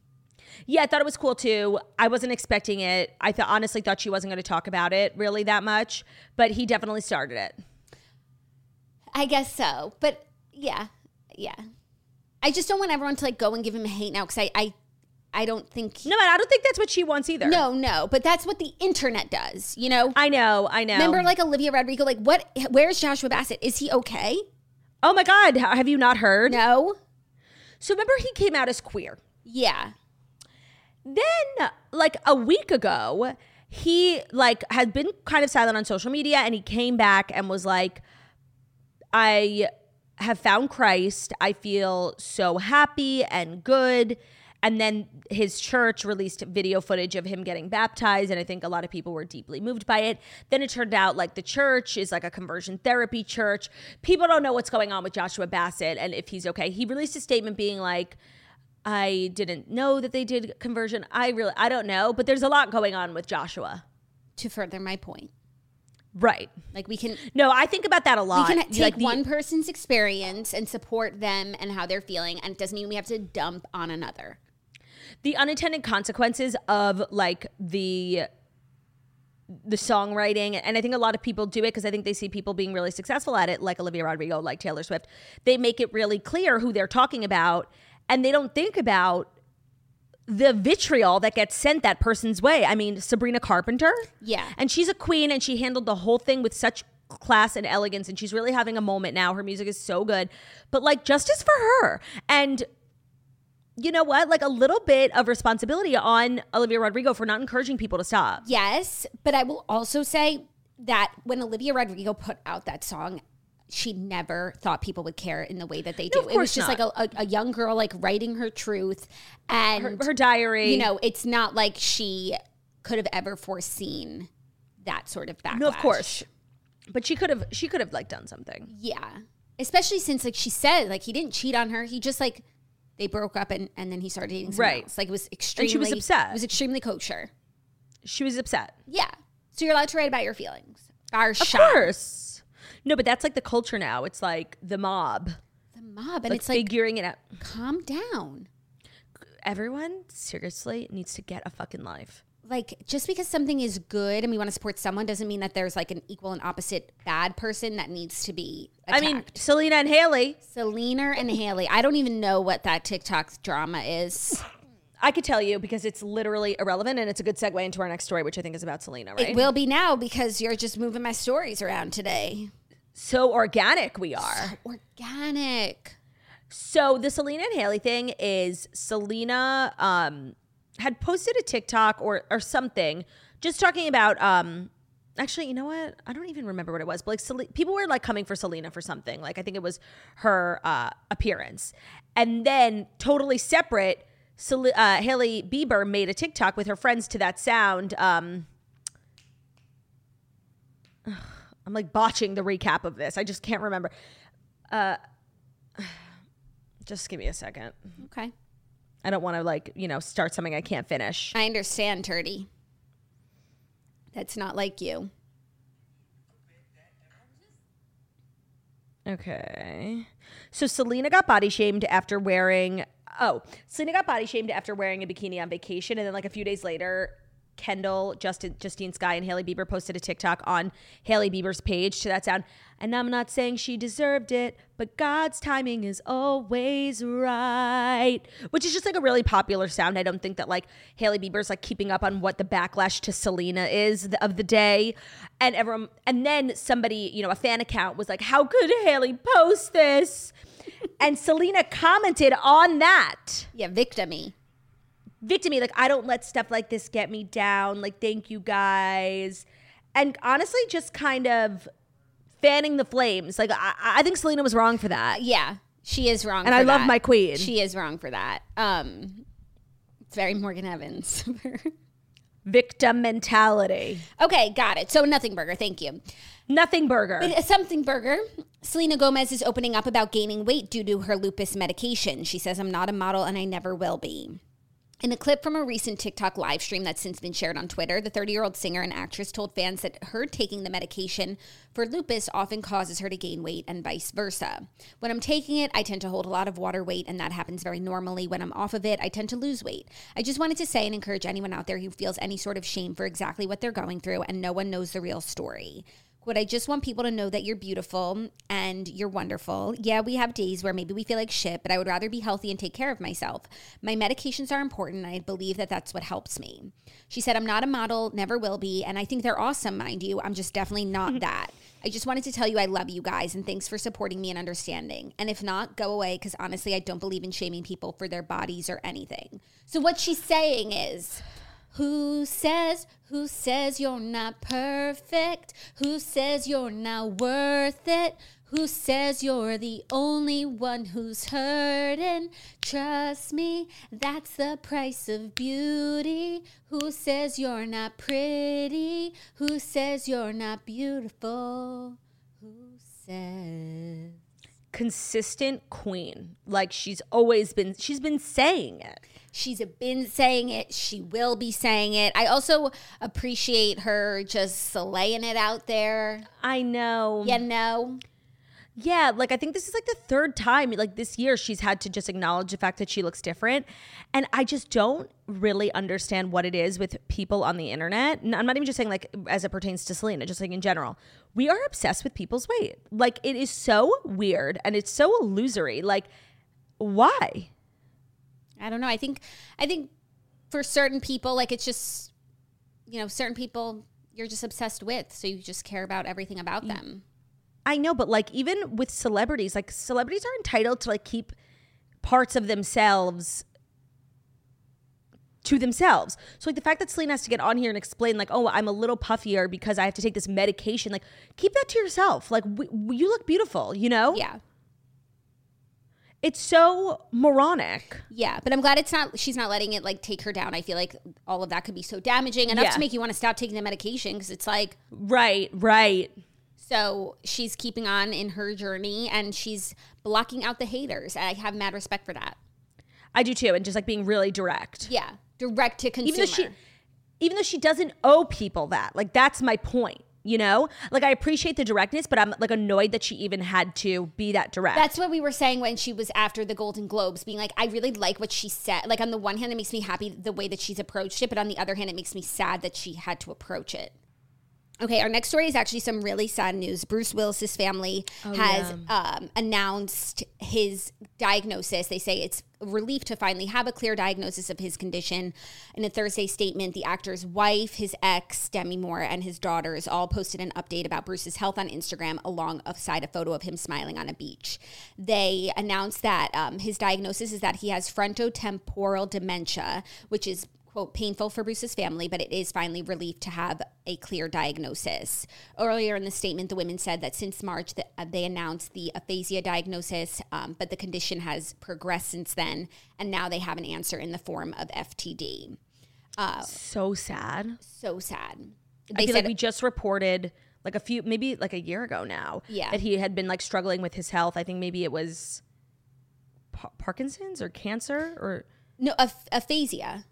yeah, I thought it was cool too. I wasn't expecting it. I th- honestly thought she wasn't going to talk about it really that much, but he definitely started it. I guess so, but yeah, yeah. I just don't want everyone to like go and give him hate now because I, I, I don't think. No, I don't think that's what she wants either. no, no, but that's what the internet does. You know. I know, I know. Remember, like Olivia Rodrigo, like what? Where's Joshua Bassett? Is he okay? oh my God, have you not heard? No. So remember, he came out as queer. Yeah. Then, like a week ago, he like had been kind of silent on social media, and he came back and was like, "I have found Christ. I feel so happy and good." And then his church released video footage of him getting baptized, and I think a lot of people were deeply moved by it. Then it turned out like the church is like a conversion therapy church. People don't know what's going on with Joshua Bassett and if he's okay. He released a statement being like, I didn't know that they did conversion. I really, I don't know, but there's a lot going on with Joshua. To further my point, Right. like we can No, I think about that a lot. we can take Like the- one person's experience and support them and how they're feeling, and it doesn't mean we have to dump on another. The unintended consequences of like the the songwriting and i think a lot of people do it because i think they see people being really successful at it like olivia rodrigo like taylor swift. They make it really clear who they're talking about and they don't think about the vitriol that gets sent that person's way. I mean sabrina carpenter? Yeah. and she's a queen and she handled the whole thing with such class and elegance and she's really having a moment now. Her music is so good. But like justice for her and you know what? Like a little bit of responsibility on Olivia Rodrigo for not encouraging people to stop. Yes, but I will also say that when Olivia Rodrigo put out that song, she never thought people would care in the way that they do. of it was just not. like a, a, a young girl like writing her truth, and Her, her diary. you know, it's not like she could have ever foreseen that sort of backlash. no, of course. But she could have. She could have like done something. yeah. Especially since like she said, like he didn't cheat on her. He just like they broke up and, and then he started dating someone Right. else. Like it was extremely. And she was upset. It was extremely kosher. She was upset. Yeah. So you're allowed to write about your feelings. Our Of shot. course. No, but that's like the culture now. It's like the mob, The mob, and like it's like figuring it out. calm down. Everyone seriously needs to get a fucking life. Like just because something is good and we want to support someone doesn't mean that there's like an equal and opposite bad person that needs to be attacked. I mean, Selena and Hailey. Selena and Hailey. I don't even know what that TikTok drama is. I could tell you because it's literally irrelevant, and it's a good segue into our next story, which I think is about Selena. Right? It will be now because you're just moving my stories around today. so organic we are. Organic. So the Selena and Hailey thing is Selena um, had posted a TikTok or or something just talking about um, actually, you know what? I don't even remember what it was. But like, Sel- people were like coming for Selena for something. Like, I think it was her uh, appearance, and then totally separate. Sel- uh, Hailey Bieber made a TikTok with her friends to that sound. Um, I'm like botching the recap of this. I just can't remember. Uh, just give me a second. Okay. I don't want to like you know start something I can't finish. I understand, Turdy. That's not like you. Okay. So Selena got body shamed after wearing oh, Selena got body shamed after wearing a bikini on vacation and then like a few days later Kendall, Justin, Justine Skye, and Hailey Bieber posted a TikTok on Hailey Bieber's page to that sound. And I'm not saying she deserved it, but God's timing is always right. Which is just like a really popular sound. I don't think that like Hailey Bieber's like keeping up on what the backlash to Selena is of the day. And everyone, and then somebody, you know, a fan account was like, "How could Hailey post this?" and Selena commented on that Yeah, victimy. Victimy like i don't let stuff like this get me down like thank you guys and honestly just kind of fanning the flames like i, I think selena was wrong for that Yeah, she is wrong. And I love that. my queen. She is wrong for that. Um, it's very Morgan Evans. victim mentality okay, got it. So nothing burger. Thank you. nothing burger But, uh, Something burger. Selena Gomez is opening up about gaining weight due to her lupus medication. She says, "I'm not a model and I never will be." In a clip from a recent TikTok live stream that's since been shared on Twitter, the 30 year old singer and actress told fans that her taking the medication for lupus often causes her to gain weight and vice versa. When I'm taking it, I tend to hold a lot of water weight, and that happens very normally. When I'm off of it, I tend to lose weight. I just wanted to say and encourage anyone out there who feels any sort of shame for exactly what they're going through, and no one knows the real story. Quote, I just want people to know that you're beautiful and you're wonderful. Yeah, we have days where maybe we feel like shit, but I would rather be healthy and take care of myself. My medications are important, and I believe that that's what helps me. She said, I'm not a model, never will be, and I think they're awesome, mind you. I'm just definitely not that. I just wanted to tell you I love you guys and thanks for supporting me and understanding. And if not, go away because honestly, I don't believe in shaming people for their bodies or anything. So, what she's saying is, who says, who says you're not perfect? Who says you're not worth it? Who says you're the only one who's hurting? Trust me, that's the price of beauty. Who says you're not pretty? Who says you're not beautiful? Who says? consistent queen like she's always been she's been saying it She's been saying it. She will be saying it. I also appreciate her just laying it out there. i know You know? Yeah, like I think this is like the third time, like this year, she's had to just acknowledge the fact that she looks different. And I just don't really understand what it is with people on the internet. And I'm not even just saying like as it pertains to Selena, just like in general. We are obsessed with people's weight. Like it is so weird and it's so illusory. Like, why? I don't know. I think I think for certain people, like it's just you know, certain people you're just obsessed with, so you just care about everything about them. I know, but like even with celebrities, like celebrities are entitled to like keep parts of themselves to themselves. So like the fact that Selena has to get on here and explain like, "Oh, I'm a little puffier because I have to take this medication." Like keep that to yourself. Like w- you look beautiful, you know? Yeah. It's so moronic. Yeah, but I'm glad it's not. She's not letting it like take her down. I feel like all of that could be so damaging enough Yeah. to make you want to stop taking the medication because it's like Right, right. So she's keeping on in her journey and she's blocking out the haters. I have mad respect for that. I do too and just like being really direct. Yeah. Direct to consumer. even though she even though she doesn't owe people that like that's my point you know like i appreciate the directness but i'm like annoyed that she even had to be that direct That's what we were saying when she was after the Golden Globes, being like, I really like what she said. Like, on the one hand, it makes me happy the way that she's approached it, but on the other hand, it makes me sad that she had to approach it. Okay, our next story is actually some really sad news. Bruce Willis's family has um, announced his diagnosis. They say it's a relief to finally have a clear diagnosis of his condition. In a Thursday statement, the actor's wife, his ex, Demi Moore, and his daughters all posted an update about Bruce's health on Instagram alongside a photo of him smiling on a beach. They announced that um, his diagnosis is that he has frontotemporal dementia, which is quote painful for Bruce's family, but it is finally relief to have a clear diagnosis. Earlier in the statement, the women said that since March that uh, they announced the aphasia diagnosis, um, but the condition has progressed since then, and now they have an answer in the form of FTD. so sad. So sad. I feel like we just reported like a few, maybe like a year ago now, Yeah. that he had been like struggling with his health. I think maybe it was Pa- Parkinson's or cancer or no aph- aphasia.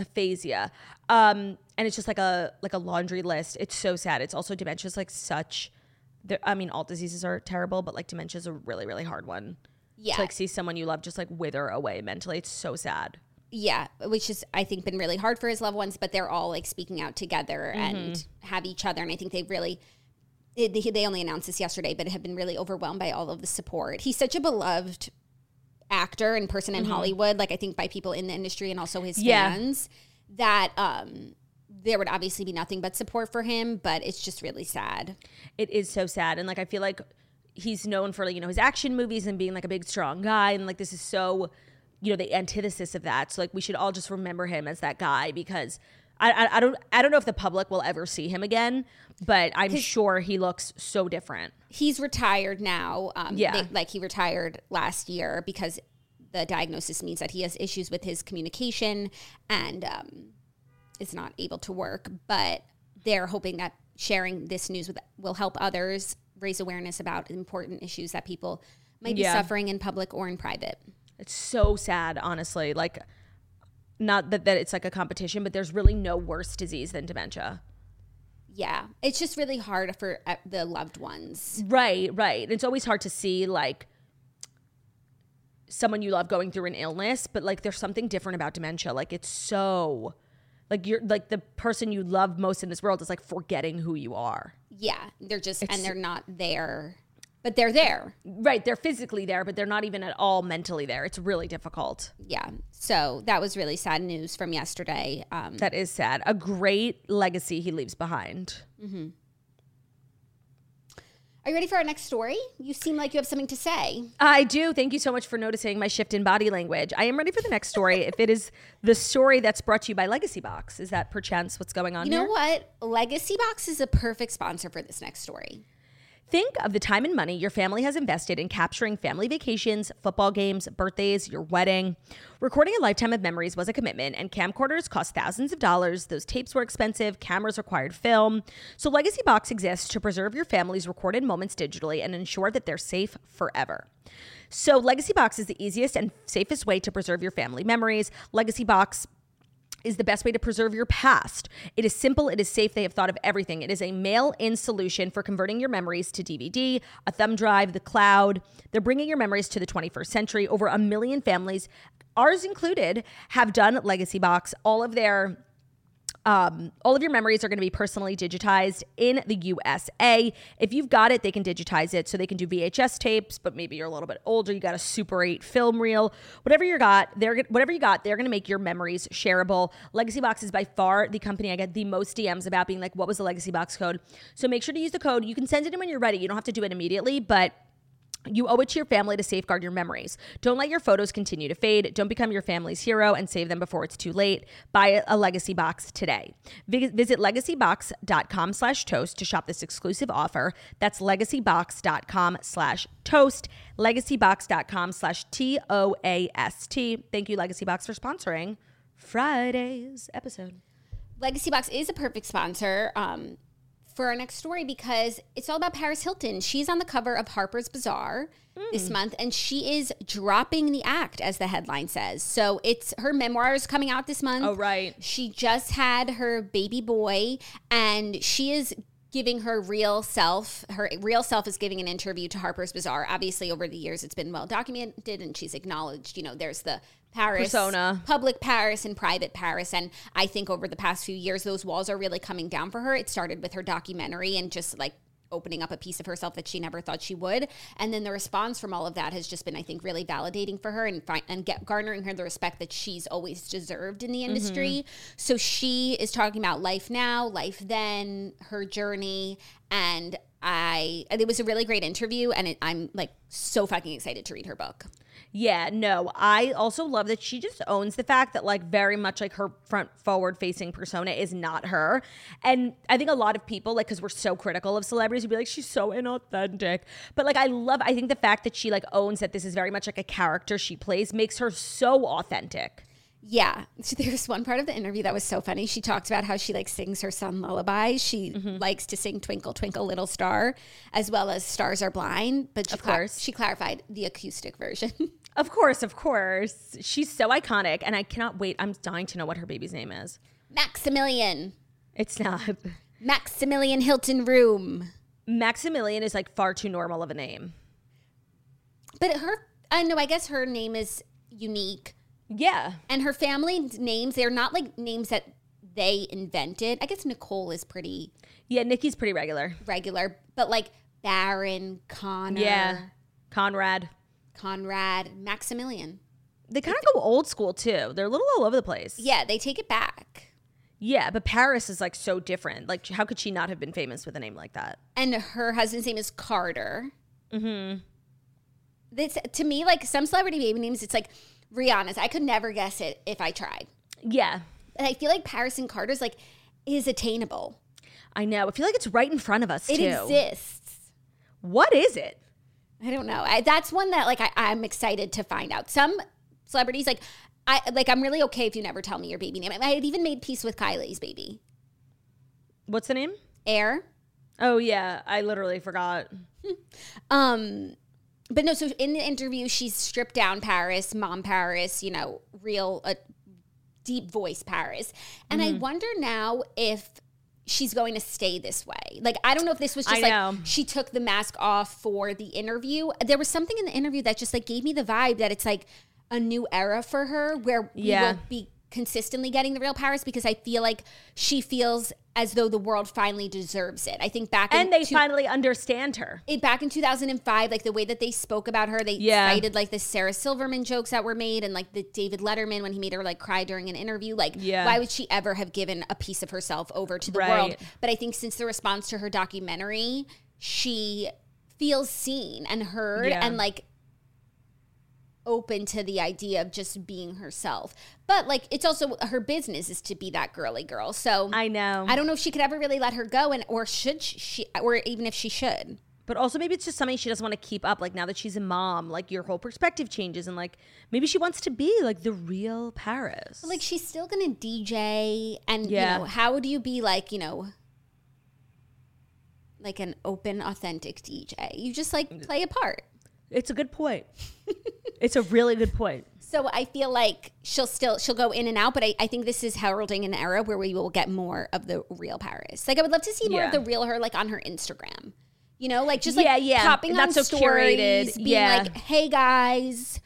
Aphasia. Um, and it's just like a like a laundry list. It's so sad. It's also dementia is like such. I mean, all diseases are terrible, but like dementia is a really really hard one. Yeah. To like see someone you love just like wither away mentally. It's so sad. Yeah, which has I think been really hard for his loved ones, but they're all like speaking out together and have each other, and I think they really. It, they only announced this yesterday, but have been really overwhelmed by all of the support. He's such a beloved actor and person in Hollywood, like I think by people in the industry and also his Yeah. fans, that um, there would obviously be nothing but support for him. But it's just really sad. It is so sad, and like I feel like he's known for like you know his action movies and being like a big strong guy, and like this is so you know the antithesis of that. So like we should all just remember him as that guy because. I, I, I don't I don't know if the public will ever see him again, but I'm sure he looks so different. he's retired now. Um, Yeah. they- like he retired last year because the diagnosis means that he has issues with his communication and um, is not able to work. But they're hoping that sharing this news with will help others raise awareness about important issues that people might be Yeah. suffering in public or in private. It's so sad, honestly. Like, not that, that it's like a competition, but there's really no worse disease than dementia. Yeah, it's just really hard for uh, the loved ones. Right, right. It's always hard to see like someone you love going through an illness, but like there's something different about dementia. Like it's so like you're like the person you love most in this world is like forgetting who you are. Yeah, they're just and they're not there, but they're there. Right, they're physically there, but they're not even at all mentally there. It's really difficult. Yeah, so that was really sad news from yesterday. Um, That is sad. A great legacy he leaves behind. Are you ready for our next story? You seem like you have something to say. I do. Thank you so much for noticing my shift in body language. I am ready for the next story. if it is the story that's brought to you by Legacy Box, is that perchance what's going on You here? know what? Legacy Box is a perfect sponsor for this next story. Think of the time and money your family has invested in capturing family vacations, football games, birthdays, your wedding. Recording a lifetime of memories was a commitment, and camcorders cost thousands of dollars. Those tapes were expensive, cameras required film. So, Legacy Box exists to preserve your family's recorded moments digitally and ensure that they're safe forever. So, Legacy Box is the easiest and safest way to preserve your family memories. Legacy Box is the best way to preserve your past. It is simple, it is safe, they have thought of everything. It is a mail in solution for converting your memories to DVD, a thumb drive, the cloud. They're bringing your memories to the 21st century. Over a million families, ours included, have done Legacy Box. All of their um, all of your memories are going to be personally digitized in the USA. If you've got it, they can digitize it. So they can do VHS tapes, but maybe you're a little bit older. You got a Super 8 film reel. Whatever you got, they're whatever you got, they're going to make your memories shareable. Legacy Box is by far the company I get the most DMs about being like, what was the Legacy Box code? So make sure to use the code. You can send it in when you're ready. You don't have to do it immediately, but you owe it to your family to safeguard your memories. Don't let your photos continue to fade. Don't become your family's hero and save them before it's too late. Buy a, a Legacy Box today. Vi- Visit legacybox.com slash toast to shop this exclusive offer. That's legacybox.com slash toast. Legacybox.com slash T-O-A-S-T. Thank you, Legacy Box, for sponsoring Friday's episode. Legacy Box is a perfect sponsor um, for our next story because it's all about Paris Hilton. She's on the cover of Harper's Bazaar this Hmm. month, and she is dropping the act, as the headline says. So it's her memoirs coming out this month. Oh, right. She just had her baby boy, and she is giving her real self. Her real self is giving an interview to Harper's Bazaar. Obviously, over the years, it's been well documented, and she's acknowledged. You know, there's the Paris Persona. public Paris and private Paris. And I think over the past few years, those walls are really coming down for her. It started with her documentary and just like opening up a piece of herself that she never thought she would. And then the response from all of that has just been, I think, really validating for her and fi- and get garnering her the respect that she's always deserved in the industry. Mm-hmm. So she is talking about life now, life then, her journey, and I it was a really great interview, and it, I'm like so fucking excited to read her book. Yeah, no. I also love that she just owns the fact that like very much like her front forward facing persona is not her. And I think a lot of people like cuz we're so critical of celebrities would be like she's so inauthentic. But like I love I think the fact that she like owns that this is very much like a character she plays makes her so authentic. Yeah. So there's one part of the interview that was so funny. She talked about how she like sings her son lullabies. She Mm-hmm. likes to sing Twinkle Twinkle Little Star as well as Stars Are Blind, but she Of cla- course. she clarified the acoustic version. Of course, of course. She's so iconic and I cannot wait. I'm dying to know what her baby's name is. Maximilian. It's not. Maximilian Hilton Reum. Maximilian is like far too normal of a name. But her I know I guess her name is unique. Yeah. And her family names, they're not like names that they invented. I guess Nicole is pretty Yeah, Nikki's pretty regular. regular, but like Barron, Connor, Yeah. Conrad. Conrad, Maximilian. They kind of go old school too. They're a little all over the place. Yeah, they take it back. Yeah, but Paris is like so different. Like, how could she not have been famous with a name like that? And her husband's name is Carter. Mm-hmm. This to me, like some celebrity baby names, it's like Rihanna's. I could never guess it if I tried. Yeah, And I feel like Paris and Carter's like is attainable. I know. I feel like it's right in front of us It too. exists. What is it? I don't know. I, that's one that like I, I'm excited to find out. Some celebrities like I like I'm really okay if you never tell me your baby name. I had even made peace with Kylie's baby. What's the name? Air. Oh yeah, I literally forgot. Um but no, so in the interview she's stripped down Paris, mom Paris, you know, real uh, deep voice Paris. And Mm-hmm. I wonder now if she's going to stay this way. Like I don't know if this was just I like know. she took the mask off for the interview. There was something in the interview that just like gave me the vibe that it's like a new era for her where Yeah. we will be consistently getting the real Paris because I feel like she feels as though the world finally deserves it. I think back in And they two- finally understand her. it, back in 2005 like the way that they spoke about her they Yeah. cited like the sarah silverman jokes that were made and like the david letterman when he made her like cry during an interview like Yeah. why would she ever have given a piece of herself over to the Right. world but i think since the response to her documentary she feels seen and heard Yeah. and like open to the idea of just being herself but like it's also her business is to be that girly girl so I know. I don't know if she could ever really let her go, and or should she, or even if she should. but also maybe it's just something she doesn't want to keep up. Like now that she's a mom, like your whole perspective changes, and like maybe she wants to be like the real Paris. Like she's still gonna DJ, and Yeah. you know how would you be like you know, like an open, authentic DJ? You just like mm. play a part. It's a good point. it's a really good point. So I feel like she'll still she'll go in and out, but I, I think this is heralding an era where we will get more of the real Paris. Like I would love to see more of the real her, like on her Instagram. You know, like just like Yeah, yeah. popping Not on so stories, curated. being Yeah. like, "Hey guys,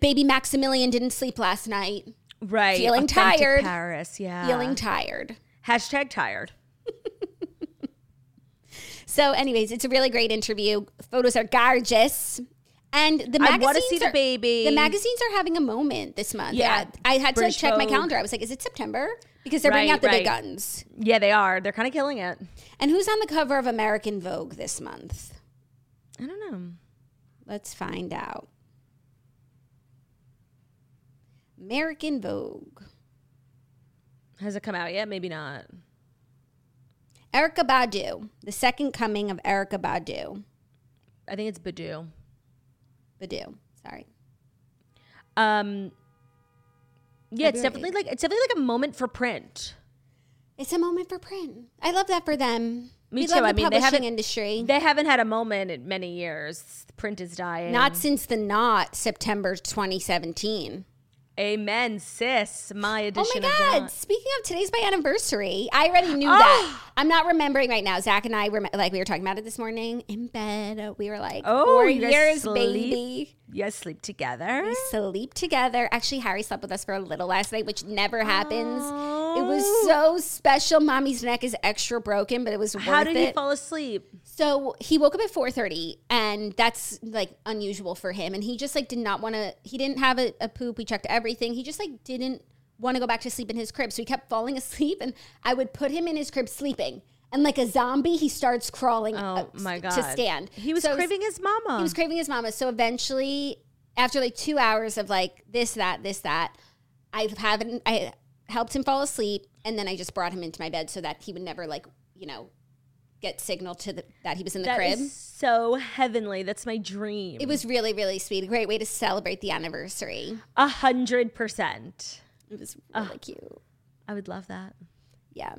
baby Maximilian didn't sleep last night, Right. Feeling Authentic tired. Paris. Yeah. feeling tired." Hashtag tired. So, anyways, it's a really great interview. Photos are gorgeous. And the I magazines wanna see the are- baby. The magazines are having a moment this month. Yeah. I, I had British to check my calendar. I was like, is it September? Because they're bringing out the big guns. Yeah, they are. They're kind of killing it. And who's on the cover of American Vogue this month? I don't know. Let's find out. American Vogue. Has it come out yet? Maybe not. Erykah Badu. The second coming of Erykah Badu. I think it's Badu. Badu. Sorry. Um, yeah, it's definitely like it's definitely like a moment for print. It's a moment for print. I love that for them. Me we too. love the I mean, they publishing haven't industry. They haven't had a moment in many years. Print is dying. Not since the not September 2017. Amen, sis. My edition. Oh my God. Speaking of today's my anniversary. I already knew Ah! that. I'm not remembering right now. Zach and I were like, we were talking about it this morning in bed. We were like, Oh, four years, sleep? baby. Guys sleep together. We sleep together. Actually, Harry slept with us for a little last night, which never happens. It was oh. so special. Mommy's neck is extra broken, but it was worth How did it. he fall asleep? So he woke up at 4:30 and that's like unusual for him and he just like did not want to he didn't have a, a poop we checked everything he just like didn't want to go back to sleep in his crib so he kept falling asleep and I would put him in his crib sleeping And like a zombie, he starts crawling Oh my god. to stand. He was So craving his mama. He was craving his mama. So eventually, after like two hours of like this, that, this, that, I haven't. I helped him fall asleep, and then I just brought him into my bed so that he would never like you know get signal to the, that he was in the That crib. is so heavenly. That's my dream. it was really really sweet. A great way to celebrate the anniversary. a hundred percent. It was ah. really cute. I would love that. Yeah.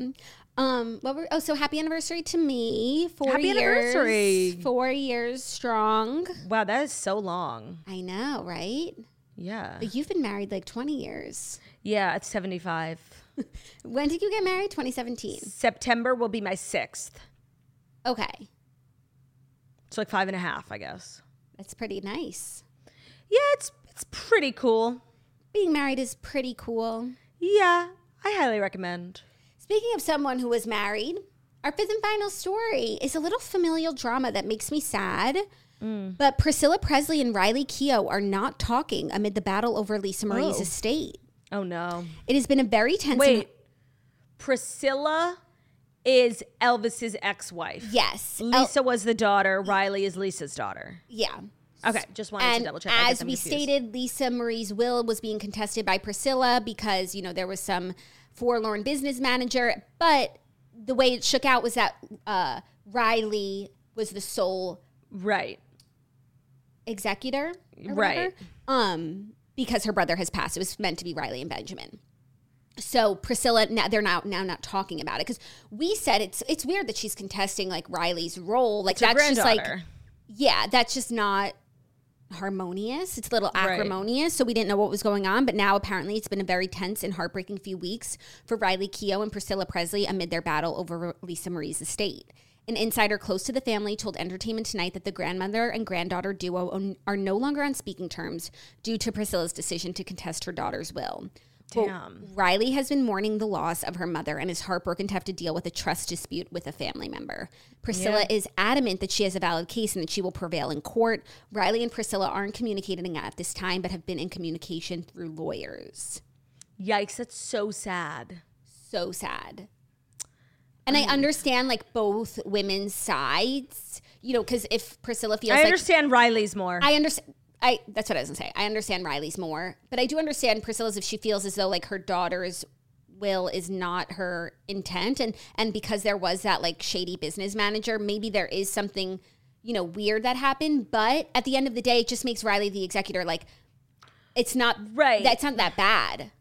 Um. What were? Oh, so happy anniversary to me. Four Happy years. anniversary. Four years strong. Wow, that is so long. I know, right? Yeah. But you've been married like twenty years. Yeah, it's 75. When did you get married? Twenty seventeen. September will be my sixth. Okay, So like five and a half, I guess. that's pretty nice. Yeah, it's it's pretty cool. Being married is pretty cool. Yeah, I highly recommend. Speaking of someone who was married, our fifth and final story is a little familial drama that makes me sad. Mm. But Priscilla Presley and Riley Keough are not talking amid the battle over Lisa Marie's Oh. estate. Oh no. It has been a very tense. and- Wait. Priscilla is Elvis's ex-wife. yes, El- Lisa was the daughter. Riley is Lisa's daughter. yeah. Okay, just wanted to double check. As we confused. stated, Lisa Marie's will was being contested by Priscilla because you know there was some forlorn business manager. But the way it shook out was that uh, Riley was the sole right. executor, Right. whatever, Um, because her brother has passed. It was meant to be Riley and Benjamin. So Priscilla, now they're now now not talking about it because we said it's it's weird that she's contesting like Riley's role. Like It's that's just like yeah, that's just not harmonious. It's a little Right. acrimonious. So we didn't know what was going on. But now apparently it's been a very tense and heartbreaking few weeks for Riley Keough and Priscilla Presley amid their battle over Lisa Marie's estate. An insider close to the family told Entertainment Tonight that the grandmother and granddaughter duo are no longer on speaking terms due to Priscilla's decision to contest her daughter's will. Damn. Riley has been mourning the loss of her mother and is heartbroken to have to deal with a trust dispute with a family member. Priscilla is adamant that she has a valid case and that she will prevail in court. Riley and Priscilla aren't communicating at this time, but have been in communication through lawyers. Yikes, that's so sad. So sad. And I understand like both women's sides, you know, because if Priscilla feels I like understand Riley's more. I understand. I that's what I was gonna say. I understand Riley's more, but I do understand Priscilla's if she feels as though like her daughter's will is not her intent, and and because there was that like shady business manager, maybe there is something you know weird that happened. But at the end of the day, it just makes Riley the executor. Like it's not Right. That's not that bad.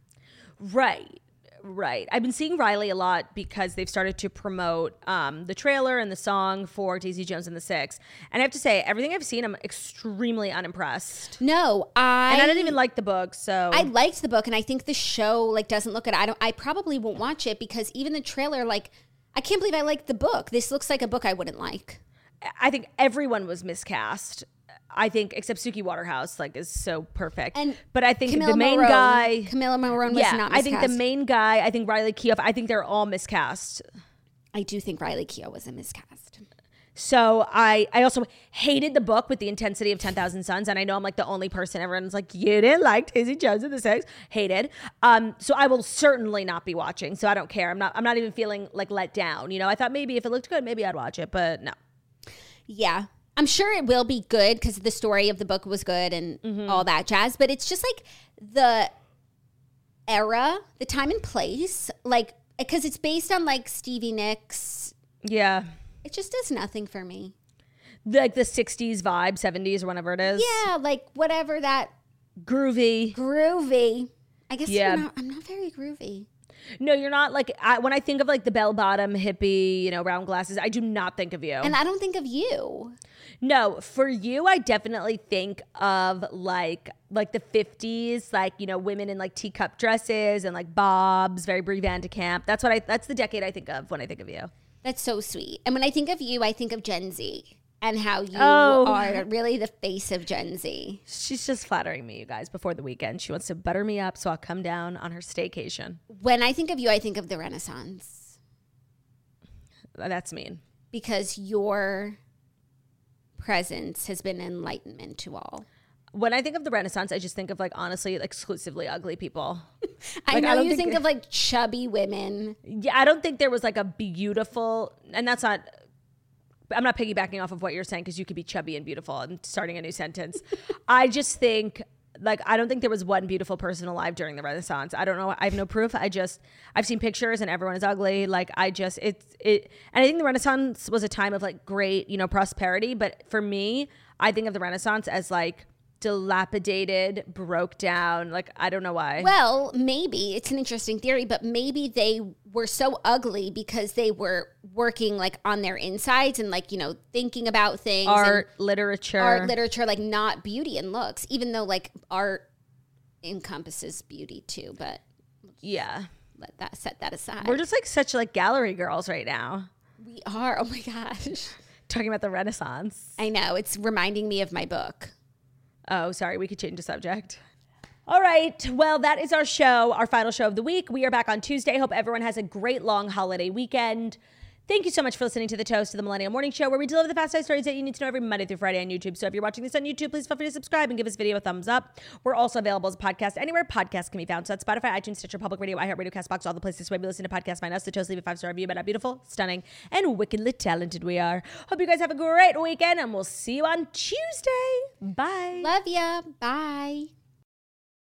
Right. Right. I've been seeing Riley a lot because they've started to promote um, the trailer and the song for Daisy Jones and the Six. And I have to say, everything I've seen, I'm extremely unimpressed. No, I And I didn't even like the book, so I liked the book, and I think the show like doesn't look at. I don't. I probably won't watch it because even the trailer, like, I can't believe I liked the book. This looks like a book I wouldn't like. I think everyone was miscast. I think except Suki Waterhouse, like, is so perfect. And but I think Camila the main Morrone- guy, Camila Morrone was yeah, not I think the main guy, I think Riley Keough, I think they're all miscast. I do think Riley Keough was a miscast. So I, I also hated the book with the intensity of Ten Thousand Suns, and I know I'm like the only person. Everyone's like, you didn't like Daisy Jones and the Sex, hated. Um, so I will certainly not be watching. So I don't care. I'm not. I'm not even feeling like let down. You know, I thought maybe if it looked good, maybe I'd watch it, but no. Yeah. I'm sure it will be good because the story of the book was good and Mm-hmm. all that jazz. But it's just like the era, the time and place, like because it's based on like Stevie Nicks. Yeah, It just does nothing for me. like the '60s vibe, '70s or whatever it is. Yeah, like whatever that groovy. groovy. I guess Yeah. I'm, not, I'm not very groovy. No, you're not like I, when I think of like the bell bottom hippie, you know, round glasses. I do not think of you. And I don't think of you. No, for you, I definitely think of like like the fifties, like you know, women in like teacup dresses and like bobs, very Bree Van de Kamp. That's what I. That's the decade I think of when I think of you. That's so sweet. And when I think of you, I think of Gen Z and how you Oh. are really the face of Gen Z. She's just flattering me, you guys. Before the weekend, she wants to butter me up, so I'll come down on her staycation. When I think of you, I think of the Renaissance That's mean. because your presence has been enlightenment to all. when I think of the Renaissance, I just think of like honestly exclusively ugly people. I Like, know I you think- think of like chubby women. Yeah, I don't think there was like a beautiful, and that's not. I'm not piggybacking off of what you're saying because you could be chubby and beautiful. I'm starting a new sentence. I just think, like, I don't think there was one beautiful person alive during the Renaissance. I don't know. I have no proof. I just, I've seen pictures and everyone is ugly. Like, I just, it's, it, and I think the Renaissance was a time of like great, you know, prosperity. But for me, I think of the Renaissance as like dilapidated, broke down. Like, I don't know why. Well, maybe it's an interesting theory, but maybe they were so ugly because they were working like on their insides and like, you know, thinking about things. and Art, literature. art, literature, like not beauty and looks, even though like art encompasses beauty too, but yeah. let that set that aside. We're just like such like gallery girls right now. we are. Oh my gosh. talking about the Renaissance. I know. It's reminding me of my book. Oh, sorry, we could change the subject. All right. Well, that is our show, our final show of the week. We are back on Tuesday. Hope everyone has a great long holiday weekend. Thank you so much for listening to the Toast to the Millennial Morning Show, where we deliver the fast five stories that you need to know every Monday through Friday on YouTube. So if you're watching this on YouTube, please feel free to subscribe and give this video a thumbs up. We're also available as a podcast anywhere podcasts can be found. So at Spotify, iTunes, Stitcher, Public Radio, iHeartRadio, CastBox, all the places where we listen to podcasts. Find us. The Toast leave a five star review about how beautiful, stunning, and wickedly talented we are. Hope you guys have a great weekend, and we'll see you on Tuesday. Bye. Love ya. Bye.